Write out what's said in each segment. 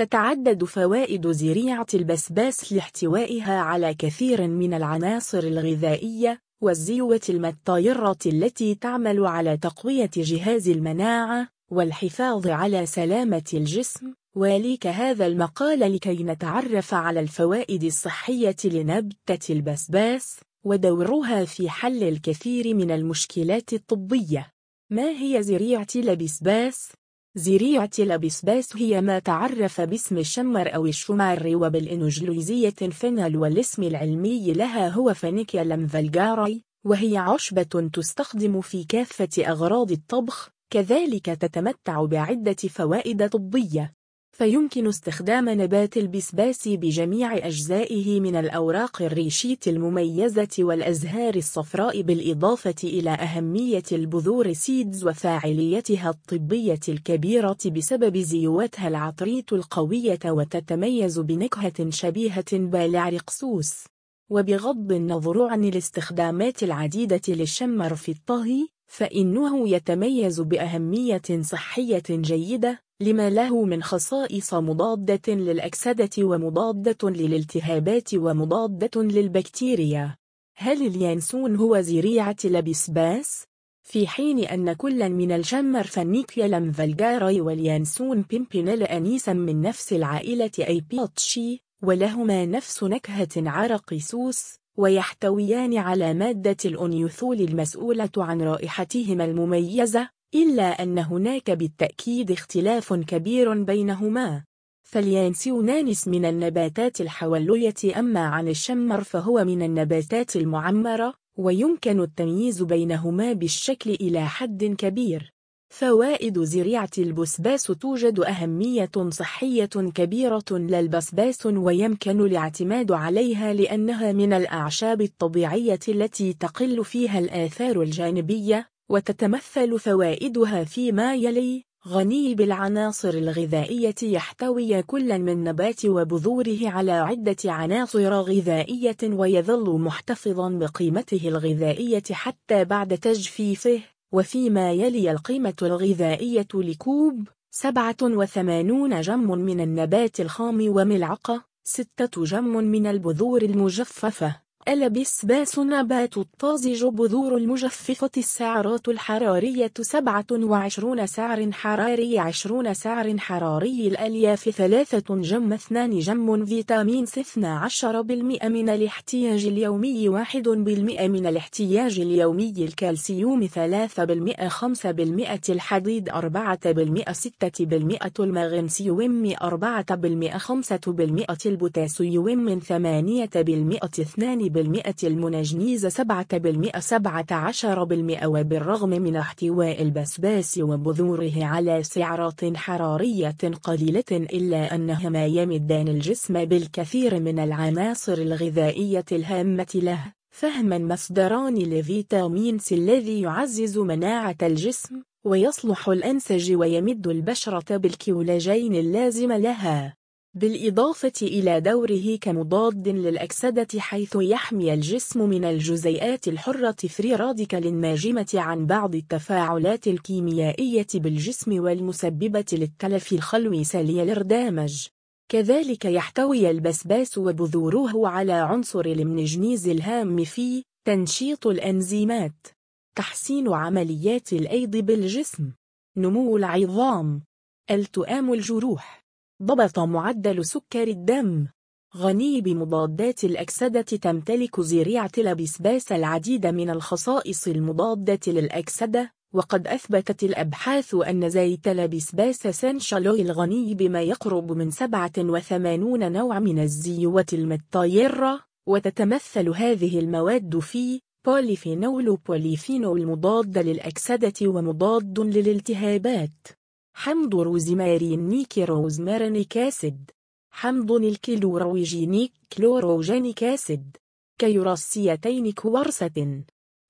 تتعدد فوائد زريعة البسباس لاحتوائها على كثير من العناصر الغذائية والزيوة المطايرة التي تعمل على تقوية جهاز المناعة والحفاظ على سلامة الجسم وليك هذا المقال لكي نتعرف على الفوائد الصحية لنبتة البسباس ودورها في حل الكثير من المشكلات الطبية ما هي زريعة البسباس؟ زريعة البسباس هي ما تعرف باسم الشمر أو الشمار وبالإنجليزية fennel والاسم العلمي لها هو Foeniculum vulgare وهي عشبة تستخدم في كافة أغراض الطبخ كذلك تتمتع بعدة فوائد طبية. فيمكن استخدام نبات البسباس بجميع أجزائه من الأوراق الريشية المميزة والأزهار الصفراء بالإضافة إلى أهمية البذور seeds وفاعليتها الطبية الكبيرة بسبب زيوتها العطرية القوية وتتميز بنكهة شبيهة بالعرقسوس. وبغض النظر عن الاستخدامات العديدة للشمر في الطهي فإنه يتميز بأهمية صحية جيدة لما له من خصائص مضادة للأكسدة ومضادة للالتهابات ومضادة للبكتيريا هل اليانسون هو زريعة لبسباس؟ في حين أن كل من الشمر فنيكيلم فالجاري واليانسون بيمبينيل أنيسا من نفس العائلة أي بيوتشي ولهما نفس نكهة عرق سوس ويحتويان على مادة الأنيوثول المسؤولة عن رائحتهما المميزة إلا أن هناك بالتأكيد اختلاف كبير بينهما. فاليانسون من النباتات الحولية أما عن الشمر فهو من النباتات المعمرة ويمكن التمييز بينهما بالشكل إلى حد كبير. فوائد زريعة البسباس توجد أهمية صحية كبيرة للبسباس ويمكن الاعتماد عليها لأنها من الأعشاب الطبيعية التي تقل فيها الآثار الجانبية. وتتمثل فوائدها فيما يلي غني بالعناصر الغذائية يحتوي كل من نبات وبذوره على عدة عناصر غذائية ويظل محتفظا بقيمته الغذائية حتى بعد تجفيفه. وفيما يلي القيمة الغذائية لكوب 87 جم من النبات الخام وملعقة 6 جم من البذور المجففة. البسباس نبات الطازج بذور المجففة السعرات الحرارية 27 سعر حراري 20 سعر حراري الألياف 3 جم 2 جم فيتامين 12% من الاحتياج اليومي 1% من الاحتياج اليومي الكالسيوم 3% 5% الحديد 4% 6% المغنسيوم 4% 5% البوتاسيوم 8% 2 بالمئة المنجنيز سبعة بالمئة سبعة عشر بالمئة وبالرغم من احتواء البسباس وبذوره على سعرات حرارية قليلة إلا أنهما يمدان الجسم بالكثير من العناصر الغذائية الهامة له فهما مصدران لفيتامين سي الذي يعزز مناعة الجسم ويصلح الأنسجة ويمد البشرة بالكولاجين اللازم لها. بالإضافة إلى دوره كمضاد للأكسدة حيث يحمي الجسم من الجزيئات الحرة free radical الناجمة عن بعض التفاعلات الكيميائية بالجسم والمسببة للتلف الخلوي cellular damage. كذلك يحتوي البسباس وبذوره على عنصر المنجنيز الهام في تنشيط الأنزيمات. تحسين عمليات الأيض بالجسم. نمو العظام. التئام الجروح. ضبط معدل سكر الدم. غني بمضادات الأكسدة تمتلك زريعة البسباس العديد من الخصائص المضادة للأكسدة وقد أثبتت الأبحاث أن زيت البسباس سنشالوي الغني بما يقرب من 87 نوع من الزيوت المطايرة وتتمثل هذه المواد في بوليفينول polyphenol مضاد للأكسدة ومضاد للالتهابات. حمض روزمارينيك rosmarinic acid حمض الكلوروجينيك chlorogenic acid كيراسيتين quercetin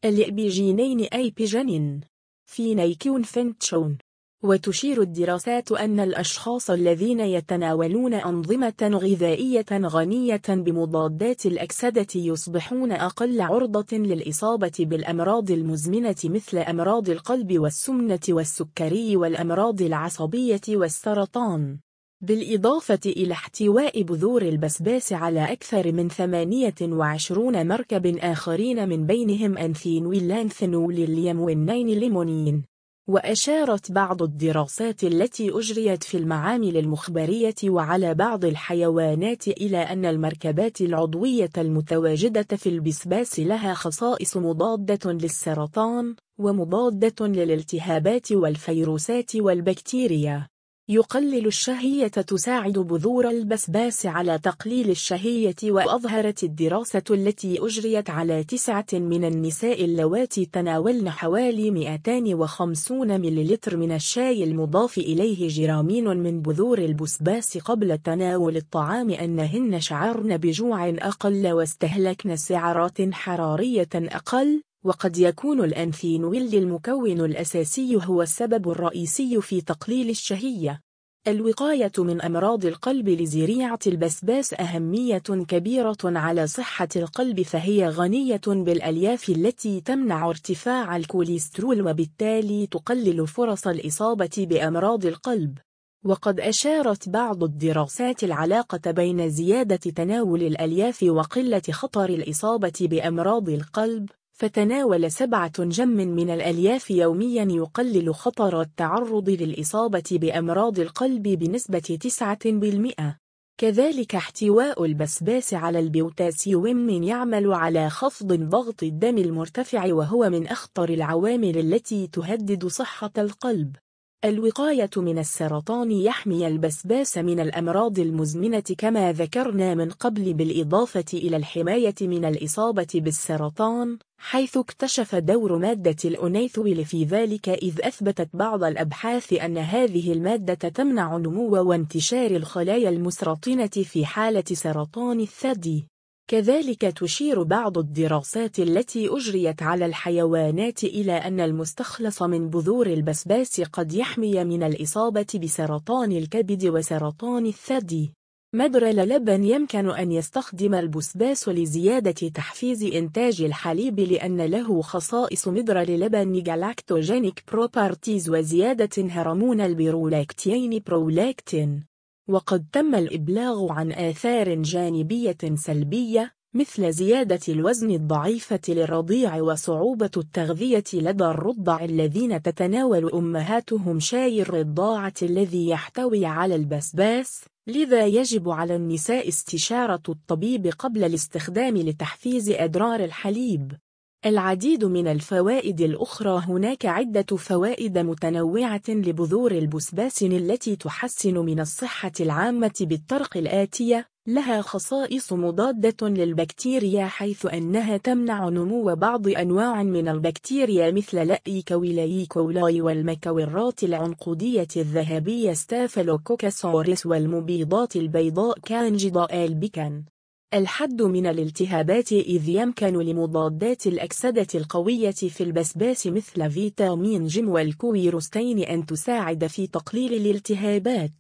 الأبيجينين apigenin فينيكون fenchone. وتشير الدراسات أن الأشخاص الذين يتناولون أنظمة غذائية غنية بمضادات الأكسدة يصبحون أقل عرضة للإصابة بالأمراض المزمنة مثل أمراض القلب والسمنة والسكري والأمراض العصبية والسرطان. بالإضافة إلى احتواء بذور البسباس على أكثر من 28 مركب آخرين من بينهم أنثينول لانثنول الليم والنين ليمونين وأشارت بعض الدراسات التي أجريت في المعامل المخبرية وعلى بعض الحيوانات إلى أن المركبات العضوية المتواجدة في البسباس لها خصائص مضادة للسرطان ومضادة للالتهابات والفيروسات والبكتيريا. يقلل الشهية تساعد بذور البسباس على تقليل الشهية وأظهرت الدراسة التي أجريت على تسعة من النساء اللواتي تناولن حوالي 250 مللتر من الشاي المضاف إليه جرامين من بذور البسباس قبل تناول الطعام أنهن شعرن بجوع أقل واستهلكن سعرات حرارية أقل وقد يكون الأنثينويل المكون الأساسي هو السبب الرئيسي في تقليل الشهية. الوقاية من أمراض القلب لزريعة البسباس أهمية كبيرة على صحة القلب فهي غنية بالألياف التي تمنع ارتفاع الكوليسترول وبالتالي تقلل فرص الإصابة بأمراض القلب. وقد أشارت بعض الدراسات العلاقة بين زيادة تناول الألياف وقلة خطر الإصابة بأمراض القلب فتناول سبعة جم من الألياف يوميا يقلل خطر التعرض للإصابة بأمراض القلب بنسبة 9%. كذلك احتواء البسباس على البوتاسيوم يعمل على خفض ضغط الدم المرتفع وهو من أخطر العوامل التي تهدد صحة القلب. الوقاية من السرطان يحمي البسباس من الأمراض المزمنة كما ذكرنا من قبل بالإضافة إلى الحماية من الإصابة بالسرطان حيث اكتشف دور مادة الأنيثويل في ذلك إذ أثبتت بعض الأبحاث أن هذه المادة تمنع نمو وانتشار الخلايا المسرطنة في حالة سرطان الثدي. كذلك تشير بعض الدراسات التي أجريت على الحيوانات إلى أن المستخلص من بذور البسباس قد يحمي من الإصابة بسرطان الكبد وسرطان الثدي. مدر للبن يمكن أن يستخدم البسباس لزيادة تحفيز إنتاج الحليب لأن له خصائص مدرل لبن جلاكتوجينيك بروبارتيز وزيادة هرمون البرولاكتين برولاكتين. وقد تم الإبلاغ عن آثار جانبية سلبية مثل زيادة الوزن الضعيفة للرضيع وصعوبة التغذية لدى الرضع الذين تتناول أمهاتهم شاي الرضاعة الذي يحتوي على البسباس لذا يجب على النساء استشارة الطبيب قبل الاستخدام لتحفيز أدرار الحليب. العديد من الفوائد الأخرى هناك عدة فوائد متنوعة لبذور البسباسن التي تحسن من الصحة العامة بالطرق الآتية لها خصائص مضادة للبكتيريا حيث أنها تمنع نمو بعض أنواع من البكتيريا مثل لأي كولاي والمكورات العنقودية الذهبية Staphylococcus aureus والمبيضات البيضاء Candida albicans. الحد من الالتهابات إذ يمكن لمضادات الأكسدة القوية في البسباس مثل فيتامين جيم والكويرسيتين أن تساعد في تقليل الالتهابات.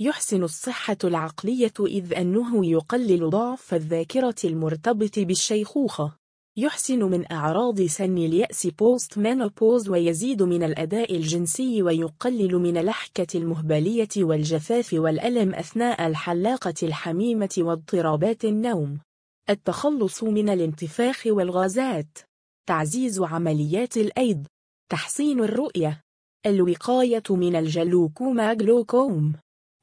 يحسن الصحة العقلية إذ أنه يقلل ضعف الذاكرة المرتبط بالشيخوخة. يحسن من أعراض سن اليأس post menopause ويزيد من الأداء الجنسي ويقلل من الحكة المهبلية والجفاف والألم أثناء العلاقة الحميمة واضطرابات النوم. التخلص من الانتفاخ والغازات. تعزيز عمليات الأيض. تحسين الرؤية. الوقاية من الجلوكوما جلوكوم.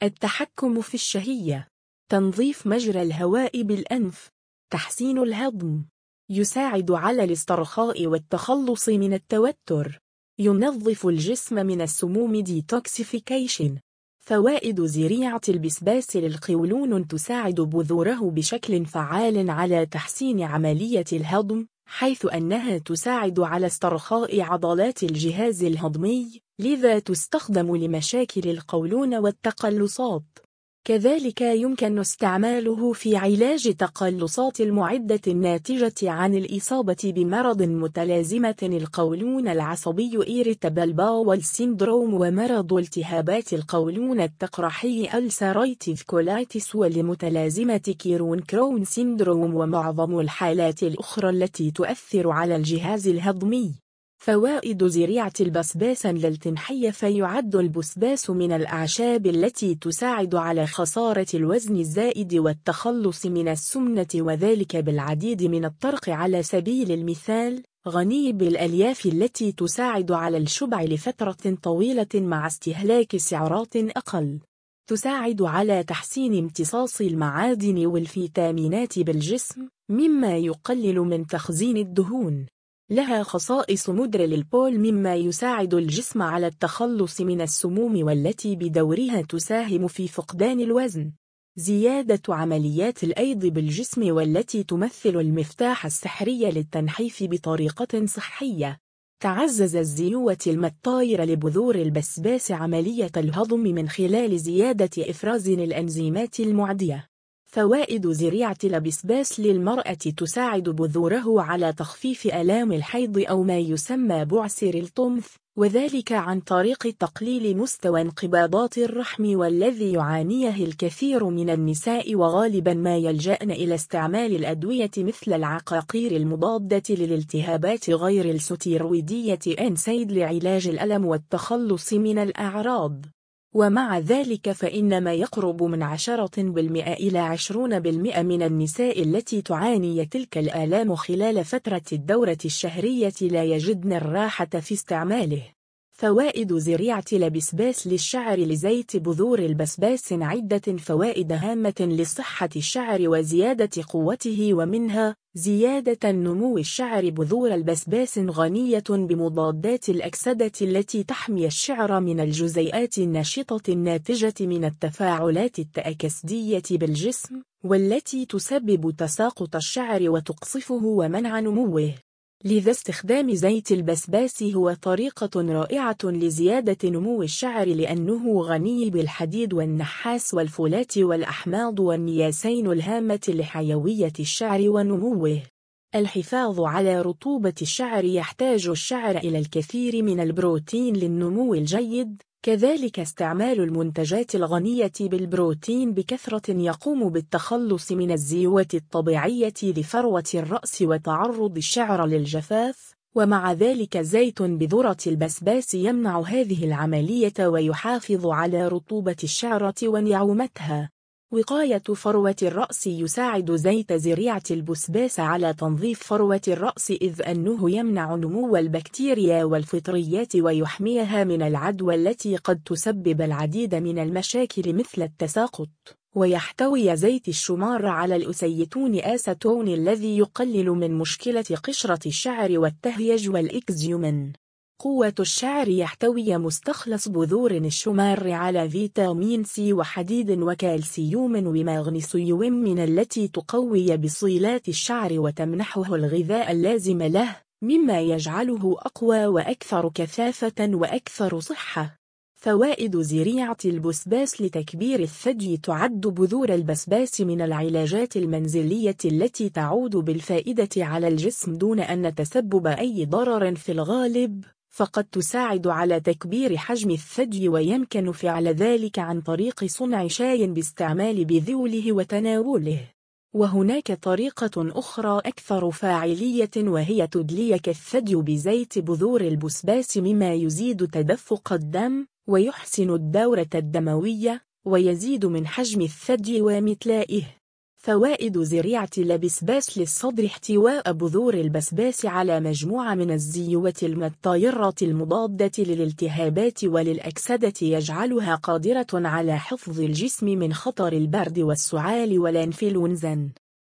التحكم في الشهية. تنظيف مجرى الهواء بالأنف. تحسين الهضم. يساعد على الاسترخاء والتخلص من التوتر. ينظف الجسم من السموم detoxification فوائد زريعة البسباس للقولون تساعد بذوره بشكل فعال على تحسين عملية الهضم حيث أنها تساعد على استرخاء عضلات الجهاز الهضمي لذا تستخدم لمشاكل القولون والتقلصات. كذلك يمكن استعماله في علاج تقلصات المعدة الناتجة عن الإصابة بمرض متلازمة القولون العصبي irritable bowel syndrome ومرض التهابات القولون التقرحي ulcerative colitis ولمتلازمة كرون Crohn syndrome ومعظم الحالات الأخرى التي تؤثر على الجهاز الهضمي. فوائد زريعة البسباس للتنحيف يعد البسباس من الأعشاب التي تساعد على خسارة الوزن الزائد والتخلص من السمنة وذلك بالعديد من الطرق. على سبيل المثال غني بالألياف التي تساعد على الشبع لفترة طويلة مع استهلاك سعرات أقل. تساعد على تحسين امتصاص المعادن والفيتامينات بالجسم مما يقلل من تخزين الدهون. لها خصائص مدر للبول مما يساعد الجسم على التخلص من السموم والتي بدورها تساهم في فقدان الوزن. زيادة عمليات الأيض بالجسم والتي تمثل المفتاح السحري للتنحيف بطريقة صحية. تعزز الزيوة المطاير لبذور البسباس عملية الهضم من خلال زيادة إفراز الأنزيمات المعدية. فوائد زريعة البسباس للمرأة تساعد بذوره على تخفيف آلام الحيض أو ما يسمى بعسر الطمث وذلك عن طريق تقليل مستوى انقباضات الرحم والذي يعانيه الكثير من النساء وغالبا ما يلجأن إلى استعمال الأدوية مثل العقاقير المضادة للالتهابات غير الستيرويدية أنسيد لعلاج الألم والتخلص من الأعراض. ومع ذلك فإن ما يقرب من عشرة بالمئة إلى عشرون بالمئة من النساء التي تعاني تلك الآلام خلال فترة الدورة الشهرية لا يجدن الراحة في استعماله. فوائد زريعة البسباس للشعر لزيت بذور البسباس عدة فوائد هامة لصحة الشعر وزيادة قوته ومنها زيادة نمو الشعر بذور البسباس غنية بمضادات الأكسدة التي تحمي الشعر من الجزيئات الناشطة الناتجة من التفاعلات التأكسدية بالجسم والتي تسبب تساقط الشعر وتقصفه ومنع نموه. لذا استخدام زيت البسباس هو طريقة رائعة لزيادة نمو الشعر لأنه غني بالحديد والنحاس والفولات والأحماض والنياسين الهامة لحيوية الشعر ونموه. الحفاظ على رطوبة الشعر يحتاج الشعر إلى الكثير من البروتين للنمو الجيد. كذلك استعمال المنتجات الغنية بالبروتين بكثرة يقوم بالتخلص من الزيوة الطبيعية لفروة الرأس وتعرض الشعر للجفاف ومع ذلك زيت بذرة البسباس يمنع هذه العملية ويحافظ على رطوبة الشعرة ونعومتها. وقاية فروة الرأس يساعد زيت زريعة البسباس على تنظيف فروة الرأس إذ أنه يمنع نمو البكتيريا والفطريات ويحميها من العدوى التي قد تسبب العديد من المشاكل مثل التساقط. ويحتوي زيت الشمار على الأسيتون آستون الذي يقلل من مشكلة قشرة الشعر والتهيج والإكزيما. قوة الشعر يحتوي مستخلص بذور الشمار على فيتامين سي وحديد وكالسيوم ومغنيسيوم من التي تقوي بصيلات الشعر وتمنحه الغذاء اللازم له مما يجعله أقوى وأكثر كثافة وأكثر صحة. فوائد زريعة البسباس لتكبير الثدي تعد بذور البسباس من العلاجات المنزلية التي تعود بالفائدة على الجسم دون أن تسبب أي ضرر في الغالب. فقد تساعد على تكبير حجم الثدي ويمكن فعل ذلك عن طريق صنع شاي باستعمال بذوله وتناوله. وهناك طريقة أخرى أكثر فاعلية وهي تدليك الثدي بزيت بذور البسباس مما يزيد تدفق الدم ويحسن الدورة الدموية ويزيد من حجم الثدي ومتلائه فوائد زريعة البسباس للصدر احتواء بذور البسباس على مجموعة من الزيوة المطايرة المضادة للالتهابات وللأكسدة يجعلها قادرة على حفظ الجسم من خطر البرد والسعال والإنفلونزا.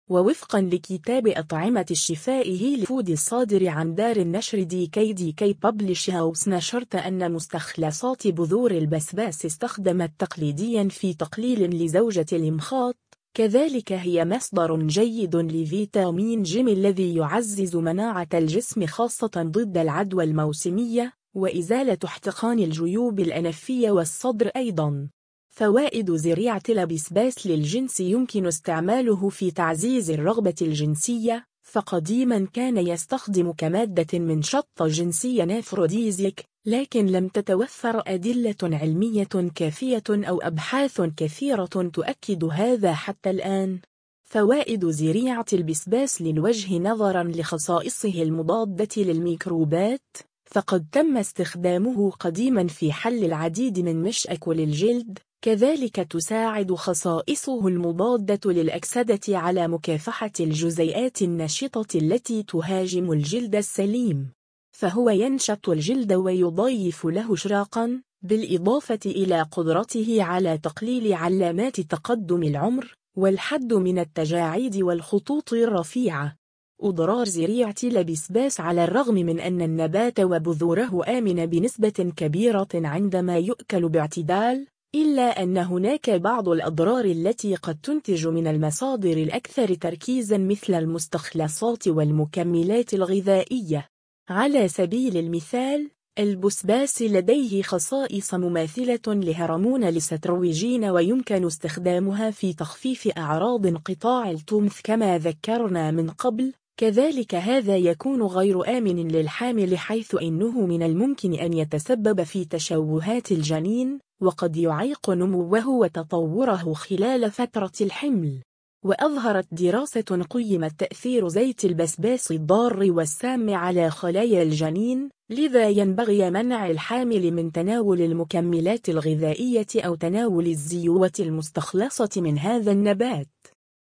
ووفقا لكتاب أطعمة الشفاء Healing Foods الصادر عن دار النشر دي كي DK Publishing House نشرت أن مستخلصات بذور البسباس استخدمت تقليديا في تقليل لزوجة المخاط كذلك هي مصدر جيد لفيتامين جيم الذي يعزز مناعة الجسم خاصة ضد العدوى الموسمية وإزالة احتقان الجيوب الأنفية والصدر أيضا. فوائد زريعة البسباس للجنس يمكن استعماله في تعزيز الرغبة الجنسية فقديما كان يستخدم كمادة من شطة جنسية نافروديزيك لكن لم تتوفر أدلة علمية كافية أو أبحاث كثيرة تؤكد هذا حتى الآن. فوائد زريعة البسباس للوجه نظرا لخصائصه المضادة للميكروبات. فقد تم استخدامه قديما في حل العديد من مشاكل الجلد كذلك تساعد خصائصه المضادة للأكسدة على مكافحة الجزيئات النشطة التي تهاجم الجلد السليم. فهو ينشط الجلد ويضيف له شراقا بالإضافة إلى قدرته على تقليل علامات تقدم العمر والحد من التجاعيد والخطوط الرفيعة. أضرار زريعة لبسباس على الرغم من أن النبات وبذوره آمن بنسبة كبيرة عندما يؤكل باعتدال إلا أن هناك بعض الأضرار التي قد تنتج من المصادر الأكثر تركيزاً مثل المستخلصات والمكملات الغذائية. على سبيل المثال البسباس لديه خصائص مماثلة لهرمون الاسترويجين ويمكن استخدامها في تخفيف أعراض انقطاع الطمث كما ذكرنا من قبل كذلك هذا يكون غير آمن للحامل حيث إنه من الممكن أن يتسبب في تشوهات الجنين وقد يعيق نموه وتطوره خلال فترة الحمل. وأظهرت دراسة قيمت تأثير زيت البسباس الضار والسام على خلايا الجنين لذا ينبغي منع الحامل من تناول المكملات الغذائية أو تناول الزيوت المستخلصة من هذا النبات.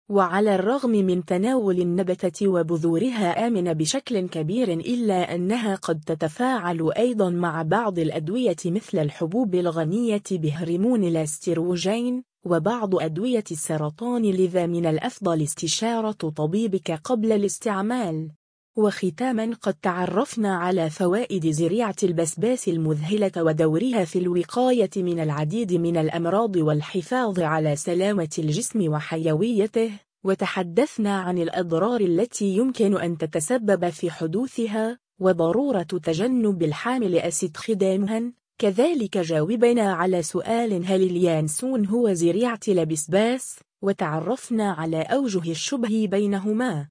وعلى الرغم من تناول النبتة وبذورها آمنة بشكل كبير إلا أنها قد تتفاعل أيضا مع بعض الأدوية مثل الحبوب الغنية بهرمون الأستروجين وبعض أدوية السرطان لذا من الأفضل استشارة طبيبك قبل الاستعمال. وختاما قد تعرفنا على فوائد زريعة البسباس المذهلة ودورها في الوقاية من العديد من الأمراض والحفاظ على سلامة الجسم وحيويته. وتحدثنا عن الأضرار التي يمكن أن تتسبب في حدوثها وضرورة تجنب الحامل أسد خدامها. كذلك جاوبنا على سؤال هل اليانسون هو زريعة البسباس وتعرفنا على أوجه الشبه بينهما.